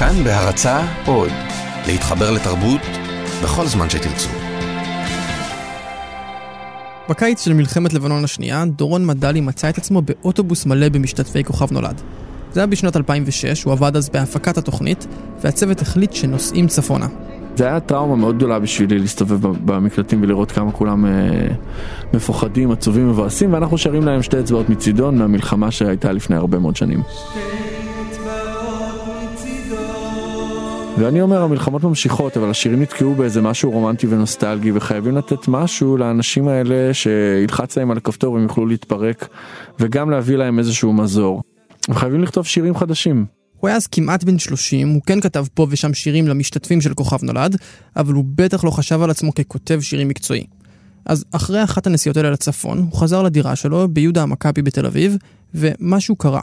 כאן בהרצה עוד, להתחבר לתרבות בכל זמן שתרצו. בקיץ של מלחמת לבנון השנייה, דורון מדלי מצא את עצמו באוטובוס מלא במשתתפי כוכב נולד. זה היה בשנת 2006, הוא עבד אז בהפקת התוכנית, והצוות החליט שנוסעים צפונה. זה היה טראומה מאוד גדולה בשבילי להסתובב במקלטים ולראות כמה כולם אה, מפוחדים, עצובים, מבואסים, ואנחנו שרים להם שתי אצבעות מצידון מהמלחמה שהייתה לפני הרבה מאוד שנים. ואני אומר, המלחמות ממשיכות, אבל השירים נתקעו באיזה משהו רומנטי ונוסטלגי, וחייבים לתת משהו לאנשים האלה שילחץ להם על הכפתור והם יוכלו להתפרק, וגם להביא להם איזשהו מזור. וחייבים לכתוב שירים חדשים. הוא היה אז כמעט בן 30, הוא כן כתב פה ושם שירים למשתתפים של כוכב נולד, אבל הוא בטח לא חשב על עצמו ככותב שירים מקצועי. אז אחרי אחת הנסיעות האלה לצפון, הוא חזר לדירה שלו ביהודה המכבי בתל אביב, ומשהו קרה.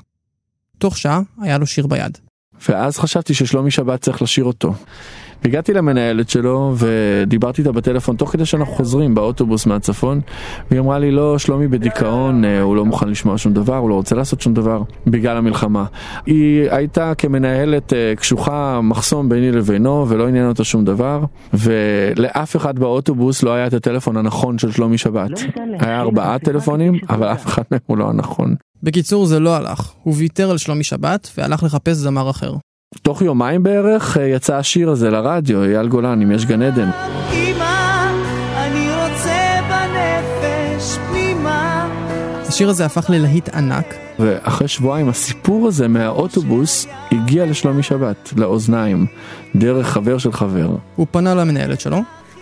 תוך שעה היה לו שיר ביד. ואז חשבתי ששלומי שבת צריך לשיר אותו. הגעתי למנהלת שלו ודיברתי איתה בטלפון תוך כדי שאנחנו חוזרים באוטובוס מהצפון והיא אמרה לי לא שלומי בדיכאון אה, הוא לא מוכן לשמוע שום דבר הוא לא רוצה לעשות שום דבר בגלל המלחמה. היא הייתה כמנהלת אה, קשוחה מחסום ביני לבינו ולא עניין אותה שום דבר ולאף אחד באוטובוס לא היה את הטלפון הנכון של שלומי שבת. היה ארבעה טלפונים אבל אף אחד מהם הוא לא הנכון. בקיצור זה לא הלך, הוא ויתר על שלומי שבת והלך לחפש זמר אחר. תוך יומיים בערך אה, יצא השיר הזה לרדיו, אייל גולן, אם יש גן עדן. השיר הזה הפך ללהיט ענק. ואחרי שבועיים הסיפור הזה מהאוטובוס הגיע לשלומי שבת, לאוזניים, דרך חבר של חבר. הוא פנה למנהלת שלו.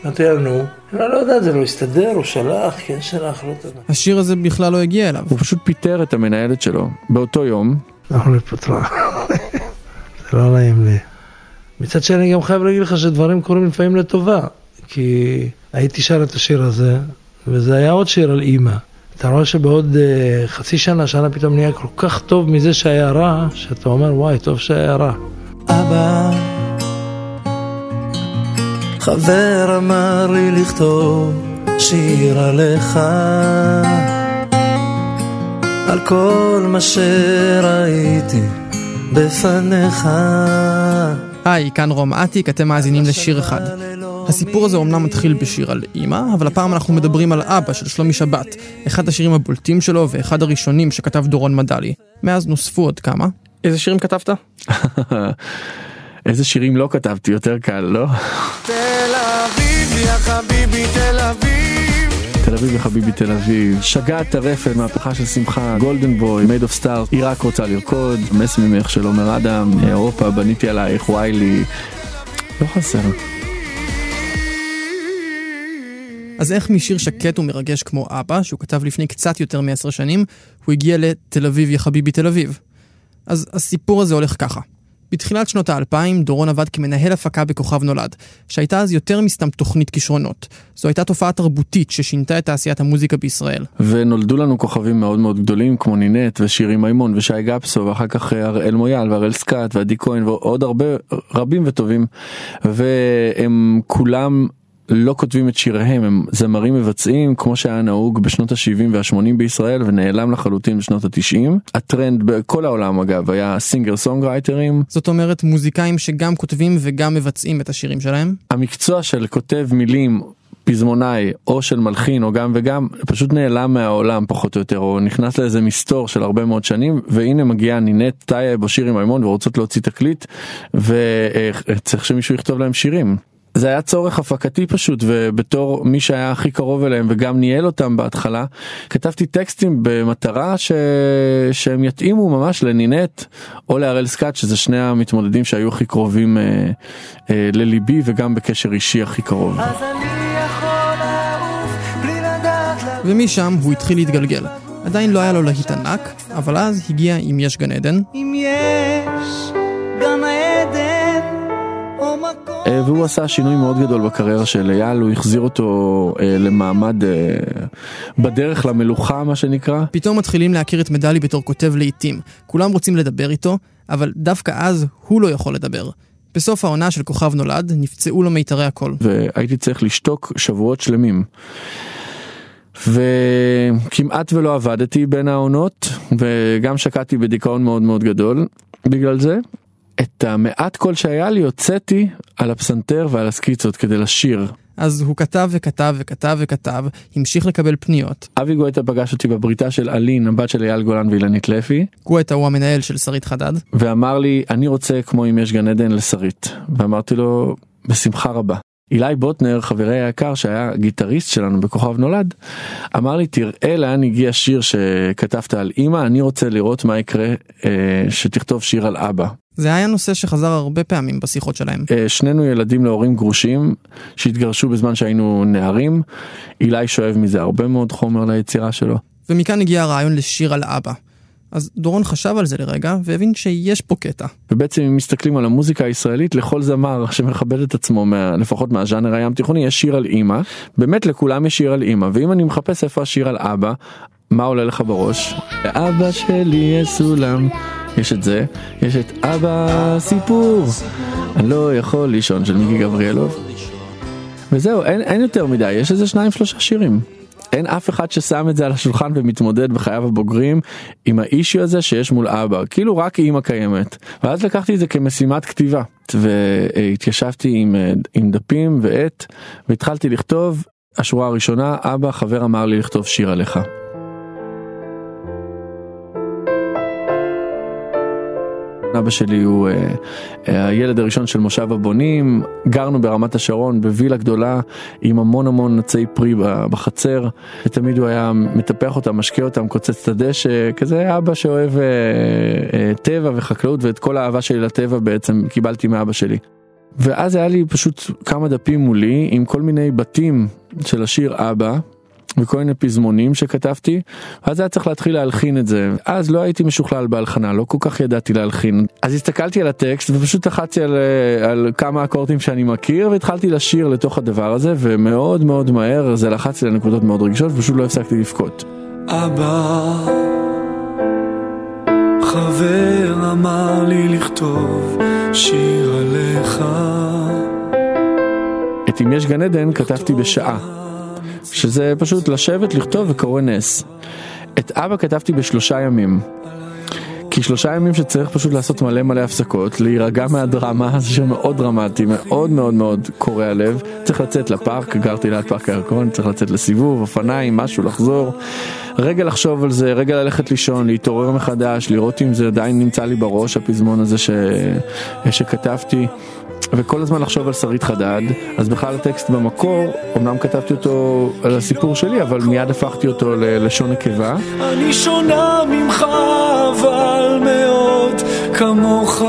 אמרתי לה, נו, לא, לא יודע, זה לא הסתדר, הוא שלח, כן שלח, לא יודע. השיר הזה בכלל לא הגיע אליו. הוא פשוט פיטר את המנהלת שלו. באותו יום. אנחנו נפטרה. לא נעים לי. מצד שני, אני גם חייב להגיד לך שדברים קורים לפעמים לטובה. כי הייתי שר את השיר הזה, וזה היה עוד שיר על אימא. אתה רואה שבעוד uh, חצי שנה, שנה פתאום נהיה כל כך טוב מזה שהיה רע, שאתה אומר, וואי, טוב שהיה רע. אבא, חבר אמר לי לכתוב שיר עליך, על כל מה שראיתי. בפניך. היי, כאן רום אטיק, אתם מאזינים לשיר אחד. הסיפור הזה אומנם מתחיל בשיר על אימא, אבל הפעם אנחנו מדברים על אבא של שלומי שבת, אחד השירים הבולטים שלו ואחד הראשונים שכתב דורון מדלי. מאז נוספו עוד כמה. איזה שירים כתבת? איזה שירים לא כתבתי, יותר קל, לא? תל אביב, יא חביבי, תל אביב. תל אביב וחביבי תל אביב, שגעת טרפת, מהפכה של שמחה, Golden Boy, Made of Stars, היא רק רוצה לרקוד, מס ממך של עומר אדם, אירופה, בניתי עלייך, ויילי, לא חסר. אז איך משיר שקט ומרגש כמו אבא, שהוא כתב לפני קצת יותר מעשר שנים, הוא הגיע לתל אביב יא חביבי תל אביב? אז הסיפור הזה הולך ככה. בתחילת שנות האלפיים דורון עבד כמנהל הפקה בכוכב נולד, שהייתה אז יותר מסתם תוכנית כישרונות. זו הייתה תופעה תרבותית ששינתה את תעשיית המוזיקה בישראל. ונולדו לנו כוכבים מאוד מאוד גדולים כמו נינט ושירי מימון ושי גבסו ואחר כך הראל מויאל והראל סקאט ועדי כהן ועוד הרבה רבים וטובים והם כולם לא כותבים את שיריהם הם זמרים מבצעים כמו שהיה נהוג בשנות ה-70 וה-80 בישראל ונעלם לחלוטין בשנות ה-90. הטרנד בכל העולם אגב היה singer songwriter ים. זאת אומרת מוזיקאים שגם כותבים וגם מבצעים את השירים שלהם? המקצוע של כותב מילים פזמונאי או של מלחין או גם וגם פשוט נעלם מהעולם פחות או יותר או נכנס לאיזה מסתור של הרבה מאוד שנים והנה מגיעה נינט טייב או שירי מימון ורוצות להוציא תקליט וצריך שמישהו יכתוב להם שירים. זה היה צורך הפקתי פשוט ובתור מי שהיה הכי קרוב אליהם וגם ניהל אותם בהתחלה כתבתי טקסטים במטרה ש... שהם יתאימו ממש לנינט או להראל סקאט שזה שני המתמודדים שהיו הכי קרובים אה, אה, לליבי וגם בקשר אישי הכי קרוב. ומשם הוא התחיל להתגלגל. עדיין לא היה לו להיט ענק, אבל אז הגיע אם יש גן עדן. אם יש והוא עשה שינוי מאוד גדול בקריירה של אייל, הוא החזיר אותו אה, למעמד אה, בדרך למלוכה מה שנקרא. פתאום מתחילים להכיר את מדלי בתור כותב לעיתים. כולם רוצים לדבר איתו, אבל דווקא אז הוא לא יכול לדבר. בסוף העונה של כוכב נולד נפצעו לו מיתרי הקול. והייתי צריך לשתוק שבועות שלמים. וכמעט ולא עבדתי בין העונות וגם שקעתי בדיכאון מאוד מאוד גדול בגלל זה את המעט קול שהיה לי הוצאתי על הפסנתר ועל הסקיצות כדי לשיר. אז הוא כתב וכתב וכתב וכתב, המשיך לקבל פניות. אבי גואטה פגש אותי בבריתה של אלין, הבת של אייל גולן ואילנית לפי, גואטה הוא המנהל של שרית חדד. ואמר לי, אני רוצה כמו אם יש גן עדן לשרית. ואמרתי לו, בשמחה רבה. אילי בוטנר, חברי היקר שהיה גיטריסט שלנו בכוכב נולד, אמר לי תראה לאן הגיע שיר שכתבת על אימא, אני רוצה לראות מה יקרה אה, שתכתוב שיר על אבא. זה היה נושא שחזר הרבה פעמים בשיחות שלהם. אה, שנינו ילדים להורים גרושים שהתגרשו בזמן שהיינו נערים. אילי שואב מזה הרבה מאוד חומר ליצירה שלו. ומכאן הגיע הרעיון לשיר על אבא. אז דורון חשב על זה לרגע, והבין שיש פה קטע. ובעצם אם מסתכלים על המוזיקה הישראלית לכל זמר שמכבד את עצמו מה, לפחות מהז'אנר הים תיכוני יש שיר על אימא באמת לכולם יש שיר על אימא ואם אני מחפש איפה השיר על אבא מה עולה לך בראש? אבא שלי יש סולם יש את זה יש את אבא סיפור אני לא יכול לישון של מיקי גבריאלוב וזהו אין, אין יותר מדי יש איזה שניים שלושה שירים. אין אף אחד ששם את זה על השולחן ומתמודד בחייו הבוגרים עם האישי הזה שיש מול אבא כאילו רק אימא קיימת ואז לקחתי את זה כמשימת כתיבה והתיישבתי עם, עם דפים ועט והתחלתי לכתוב השורה הראשונה אבא חבר אמר לי לכתוב שיר עליך. אבא שלי הוא אה, אה, הילד הראשון של מושב הבונים, גרנו ברמת השרון בווילה גדולה עם המון המון עצי פרי בחצר, ותמיד הוא היה מטפח אותם, משקיע אותם, קוצץ את הדשא, כזה אבא שאוהב אה, אה, טבע וחקלאות ואת כל האהבה שלי לטבע בעצם קיבלתי מאבא שלי. ואז היה לי פשוט כמה דפים מולי עם כל מיני בתים של השיר אבא וכל מיני פזמונים שכתבתי, אז היה צריך להתחיל להלחין את זה. אז לא הייתי משוכלל בהלחנה, לא כל כך ידעתי להלחין. אז הסתכלתי על הטקסט ופשוט לחצתי על, אה, על כמה אקורדים שאני מכיר והתחלתי לשיר לתוך הדבר הזה, ומאוד מאוד מהר זה לחצתי לנקודות מאוד רגישות ופשוט לא הפסקתי לבכות. אבא, חבר אמר לי לכתוב שיר עליך. את אם יש גן עדן כתבתי בשעה. שזה פשוט לשבת, לכתוב וקורא נס. את אבא כתבתי בשלושה ימים. כי שלושה ימים שצריך פשוט לעשות מלא מלא הפסקות, להירגע מהדרמה, זה שיר מאוד דרמטי, מאוד מאוד מאוד קורע לב. צריך לצאת לפארק, גרתי ליד פארק הירקון, צריך לצאת לסיבוב, אופניים, משהו, לחזור. רגע לחשוב על זה, רגע ללכת לישון, להתעורר מחדש, לראות אם זה עדיין נמצא לי בראש, הפזמון הזה ש... שכתבתי. וכל הזמן לחשוב על שרית חדד, אז בכלל הטקסט במקור, אמנם כתבתי אותו על הסיפור שלי, אבל מיד הפכתי אותו ללשון נקבה. אני שונה ממך, אבל כמוך.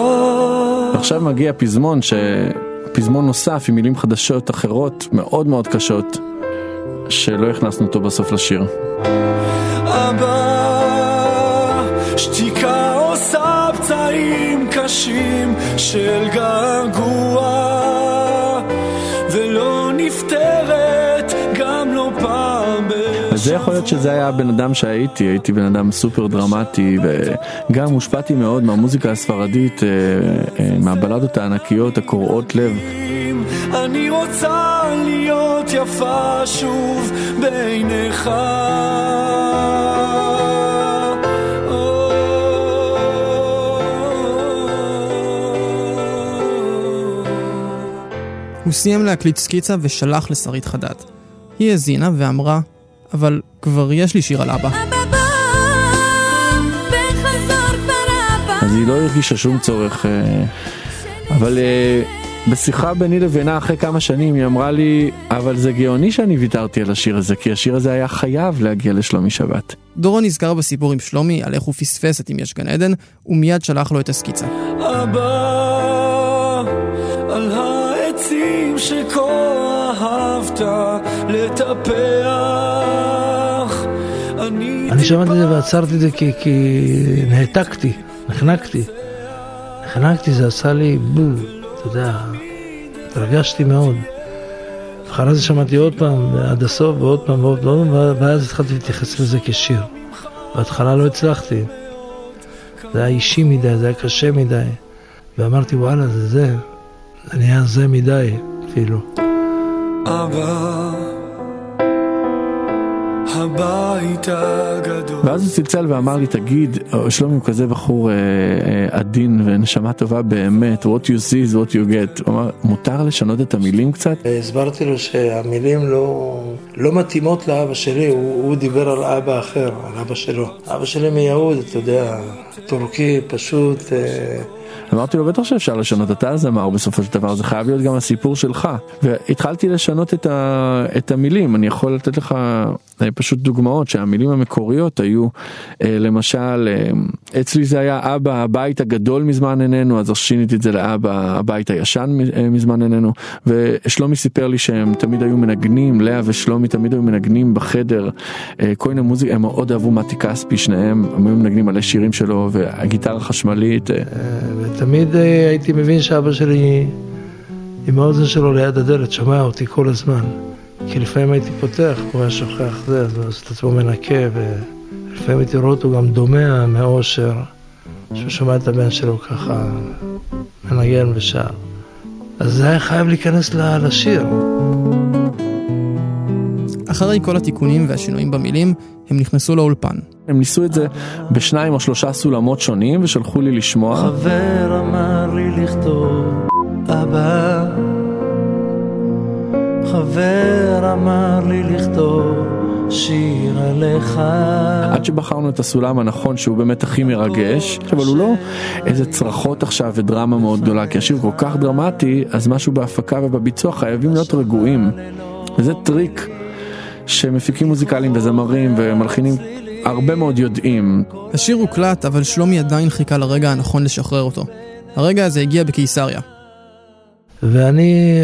עכשיו מגיע פזמון, ש... פזמון נוסף עם מילים חדשות אחרות מאוד מאוד קשות, שלא הכנסנו אותו בסוף לשיר. אבא, שתיקה עושה פצעים קשים של געגוע, זה יכול להיות שזה היה הבן אדם שהייתי, הייתי בן אדם סופר דרמטי וגם הושפעתי מאוד מהמוזיקה הספרדית, אה, אה, מהבלדות הענקיות הקורעות לב. אני רוצה להיות יפה שוב בעיניך. הוא סיים להקליט סקיצה ושלח לשרית חדד. היא האזינה ואמרה, אבל כבר יש לי שיר על אבא. אז היא לא הרגישה שום צורך, אה, אבל אה, בשיחה ביני לבינה אחרי כמה שנים היא אמרה לי, אבל זה גאוני שאני ויתרתי על השיר הזה, כי השיר הזה היה חייב להגיע לשלומי שבת. דורון נזכר בסיפור עם שלומי על איך הוא פספס את אם יש גן עדן, ומיד שלח לו את הסקיצה. אבא, על העצים שכה אהבת לטפח, אני אני שמעתי את זה ועצרתי את זה כי, כי נעתקתי, נחנקתי. נחנקתי, זה עשה לי בול, אתה יודע, התרגשתי מאוד. אחרי זה שמעתי עוד פעם, עד הסוף, ועוד פעם ועוד פעם, ואז התחלתי להתייחס לזה כשיר. בהתחלה לא הצלחתי. זה היה אישי מדי, זה היה קשה מדי. ואמרתי, וואלה, זה זה. זה נהיה זה מדי, אפילו. אבא, הבית הגדול. ואז הוא צלצל ואמר לי, תגיד, אה, שלומי הוא כזה בחור אה, אה, עדין ונשמה טובה באמת, what you see is what you get. הוא אמר, מותר לשנות את המילים קצת? הסברתי לו שהמילים לא, לא מתאימות לאבא שלי, הוא, הוא דיבר על אבא אחר, על אבא שלו. אבא שלי מיהוד, אתה יודע, טורקי, פשוט... אה, אמרתי לו בטח שאפשר לשנות אתה הזמר בסופו של דבר זה חייב להיות גם הסיפור שלך והתחלתי לשנות את, ה, את המילים אני יכול לתת לך אה, פשוט דוגמאות שהמילים המקוריות היו אה, למשל אה, אצלי זה היה אבא הבית הגדול מזמן איננו אז שיניתי את זה לאבא הבית הישן מזמן איננו ושלומי סיפר לי שהם תמיד היו מנגנים לאה ושלומי תמיד היו מנגנים בחדר כל מיני מוזיקה הם מאוד אהבו מתי כספי שניהם הם היו מנגנים מלא שירים שלו והגיטרה חשמלית. תמיד אה, הייתי מבין שאבא שלי עם האוזן שלו ליד הדלת, שומע אותי כל הזמן. כי לפעמים הייתי פותח, הוא היה שוכח זה, אז הוא את עצמו מנקה, ולפעמים הייתי רואה אותו גם דומע מאושר, שהוא שומע את הבן שלו ככה מנגן ושר. אז זה היה חייב להיכנס לשיר. אחרי כל התיקונים והשינויים במילים, הם נכנסו לאולפן. הם ניסו את זה בשניים או שלושה סולמות שונים ושלחו לי לשמוע. חבר אמר לי לכתוב, אבא. חבר אמר לי לכתוב שיר עליך. עד שבחרנו את הסולם הנכון שהוא באמת הכי מרגש, אבל הוא לא איזה צרחות עכשיו ודרמה מאוד גדולה, כי השיר כל כך דרמטי, אז משהו בהפקה ובביצוע חייבים להיות רגועים. וזה טריק שמפיקים מוזיקליים וזמרים ומלחינים הרבה מאוד יודעים. השיר הוקלט, אבל שלומי עדיין חיכה לרגע הנכון לשחרר אותו. הרגע הזה הגיע בקיסריה. ואני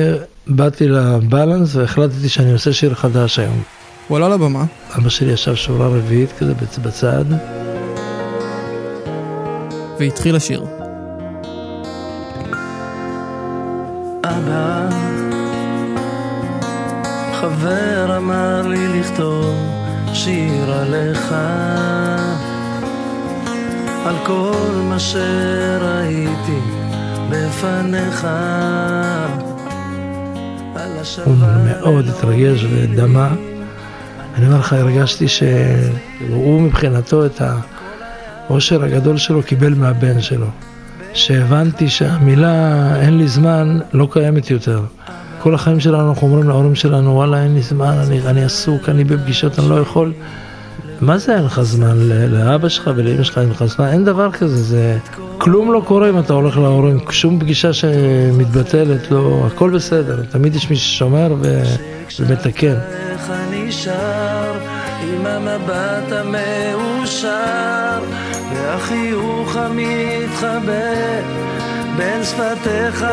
באתי ל balance והחלטתי שאני עושה שיר חדש היום. הוא עלה לבמה. אבא שלי ישב שורה רביעית כזה בצד. והתחיל השיר. אבא, חבר אמר לי לכתוב שיר עליך, על כל מה שראיתי בפניך. הוא מאוד התרגש ודמה. אני אומר לך, הרגשתי שהוא מבחינתו את העושר הגדול שלו קיבל מהבן שלו. שהבנתי שהמילה אין לי זמן לא קיימת יותר. כל החיים שלנו אנחנו אומרים להורים שלנו, וואלה, אין לי זמן, אני, אני עסוק, אני בפגישות, אני לא יכול. מה זה אין לך זמן? לאבא שלך ולאמא שלך אין לך זמן? אין דבר כזה, זה... כלום לא קורה אם אתה הולך להורים, שום פגישה שמתבטלת, לא, הכל בסדר, תמיד יש מי ששומר ו... ומתקן. והחיוך המתחבא בין שפתיך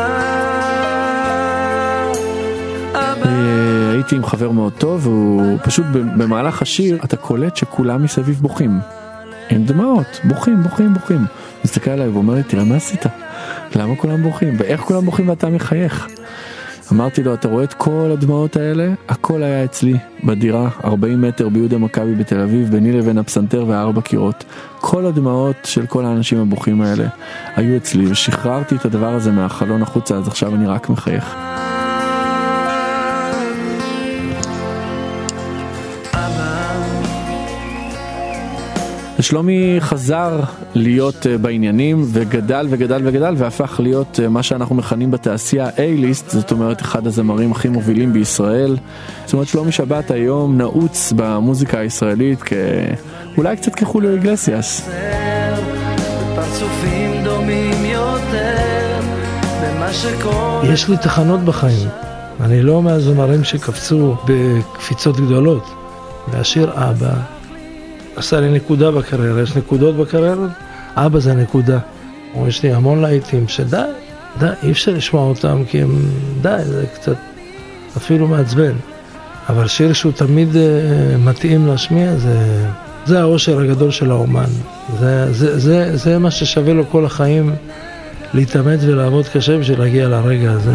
הייתי עם חבר מאוד טוב, והוא פשוט במהלך השיר אתה קולט שכולם מסביב בוכים. עם דמעות, בוכים, בוכים, בוכים. מסתכל עליי ואומר לי, תראה מה עשית? למה כולם בוכים? ואיך כולם בוכים ואתה מחייך? אמרתי לו, אתה רואה את כל הדמעות האלה? הכל היה אצלי, בדירה, 40 מטר ביהודה מכבי בתל אביב, ביני לבין הפסנתר והארבע קירות. כל הדמעות של כל האנשים הבוכים האלה היו אצלי, ושחררתי את הדבר הזה מהחלון החוצה, אז עכשיו אני רק מחייך. ושלומי חזר להיות אה, בעניינים וגדל וגדל וגדל והפך להיות אה, מה שאנחנו מכנים בתעשייה A-ליסט, זאת אומרת אחד הזמרים הכי מובילים בישראל. זאת אומרת שלומי שבת היום נעוץ במוזיקה הישראלית כאולי קצת כחוליו איגלסיאס. יש לי תחנות בחיים. אני לא מהזמרים שקפצו בקפיצות גדולות. והשיר אבא עשה לי נקודה בקריירה, יש נקודות בקריירה? אבא זה נקודה. יש לי המון להיטים שדי, די, אי אפשר לשמוע אותם כי הם, די, זה קצת אפילו מעצבן. אבל שיר שהוא תמיד uh, מתאים להשמיע זה, זה האושר הגדול של האומן. זה, זה, זה, זה מה ששווה לו כל החיים להתאמץ ולעבוד קשה בשביל להגיע לרגע הזה.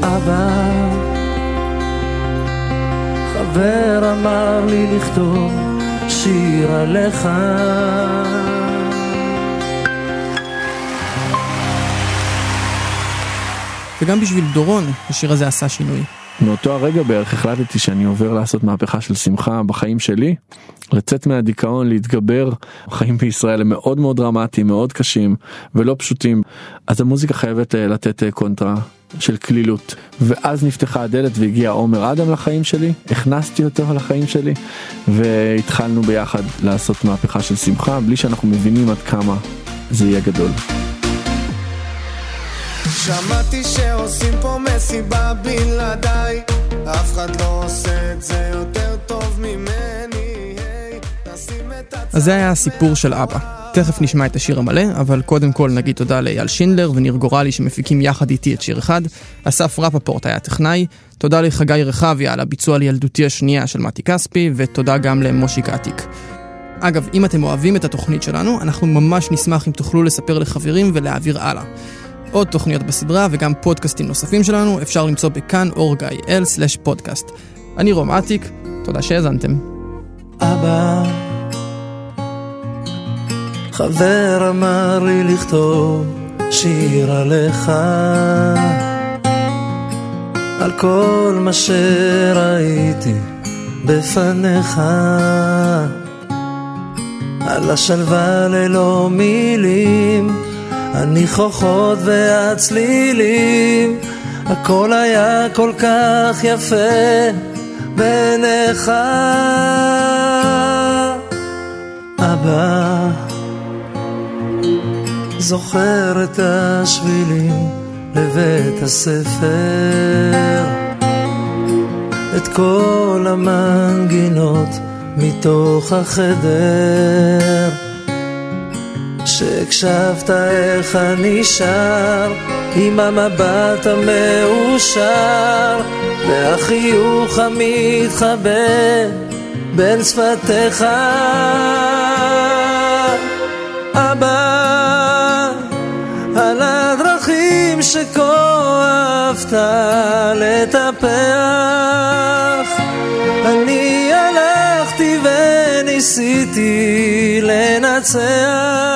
אבא, חבר אמר לי לכתוב שיר עליך. וגם בשביל דורון השיר הזה עשה שינוי. מאותו הרגע בערך החלטתי שאני עובר לעשות מהפכה של שמחה בחיים שלי, לצאת מהדיכאון, להתגבר. החיים בישראל הם מאוד מאוד דרמטיים, מאוד קשים ולא פשוטים, אז המוזיקה חייבת אה, לתת אה, קונטרה של כלילות. ואז נפתחה הדלת והגיע עומר אדם לחיים שלי, הכנסתי אותו לחיים שלי, והתחלנו ביחד לעשות מהפכה של שמחה, בלי שאנחנו מבינים עד כמה זה יהיה גדול. שמעתי שעושים פה מסיבה בלעדיי אף אחד לא עושה את זה יותר טוב ממני היי, נשים את הצד אז זה היה הסיפור של אבא. תכף נשמע את השיר המלא, אבל קודם כל נגיד תודה לאייל שינדלר וניר גורלי שמפיקים יחד איתי את שיר אחד. אסף רפפורט היה טכנאי. תודה לחגי רחביה על הביצוע לילדותי השנייה של מתי כספי, ותודה גם למושיק עתיק. אגב, אם אתם אוהבים את התוכנית שלנו, אנחנו ממש נשמח אם תוכלו לספר לחברים ולהעביר הלאה. עוד תוכניות בסדרה וגם פודקאסטים נוספים שלנו אפשר למצוא בכאן אור גיא פודקאסט. אני רום עתיק, תודה שהאזנתם. אבא, חבר אמר לי לכתוב שיר עליך, על כל מה שראיתי בפניך, על השלווה ללא מילים, הניחוחות והצלילים, הכל היה כל כך יפה בעיניך. אבא, זוכר את השבילים לבית הספר, את כל המנגינות מתוך החדר. שהקשבת איך אני שר עם המבט המאושר והחיוך המתחבא בין שפתיך אבא הדרכים שכה אהבת לטפח. אני הלכתי וניסיתי לנצח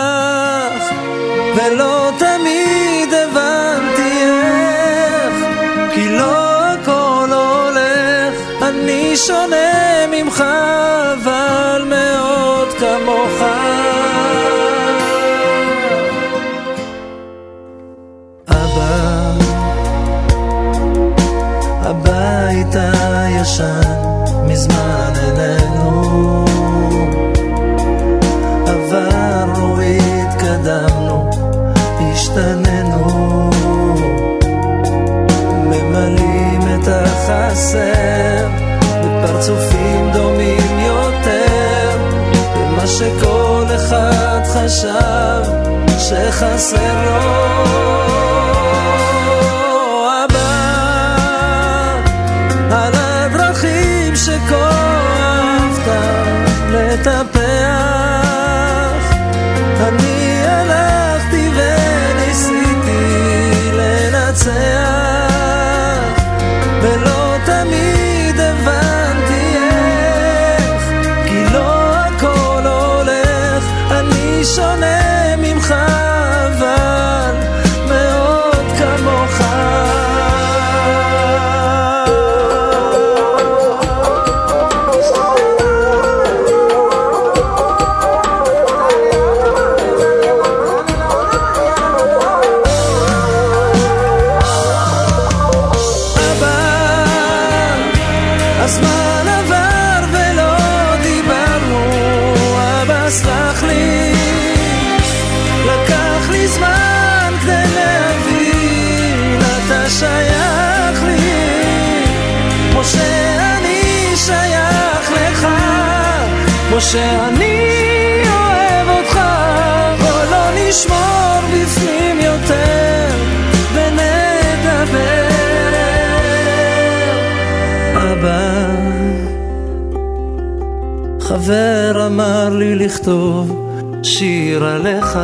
השתננו ממלאים את החסר בפרצופים דומים יותר. במה שכל אחד חשב שחסר לו כמו שאני אוהב אותך, בוא לא נשמור בפנים יותר, ונדבר. אבא, חבר אמר לי לכתוב שיר עליך.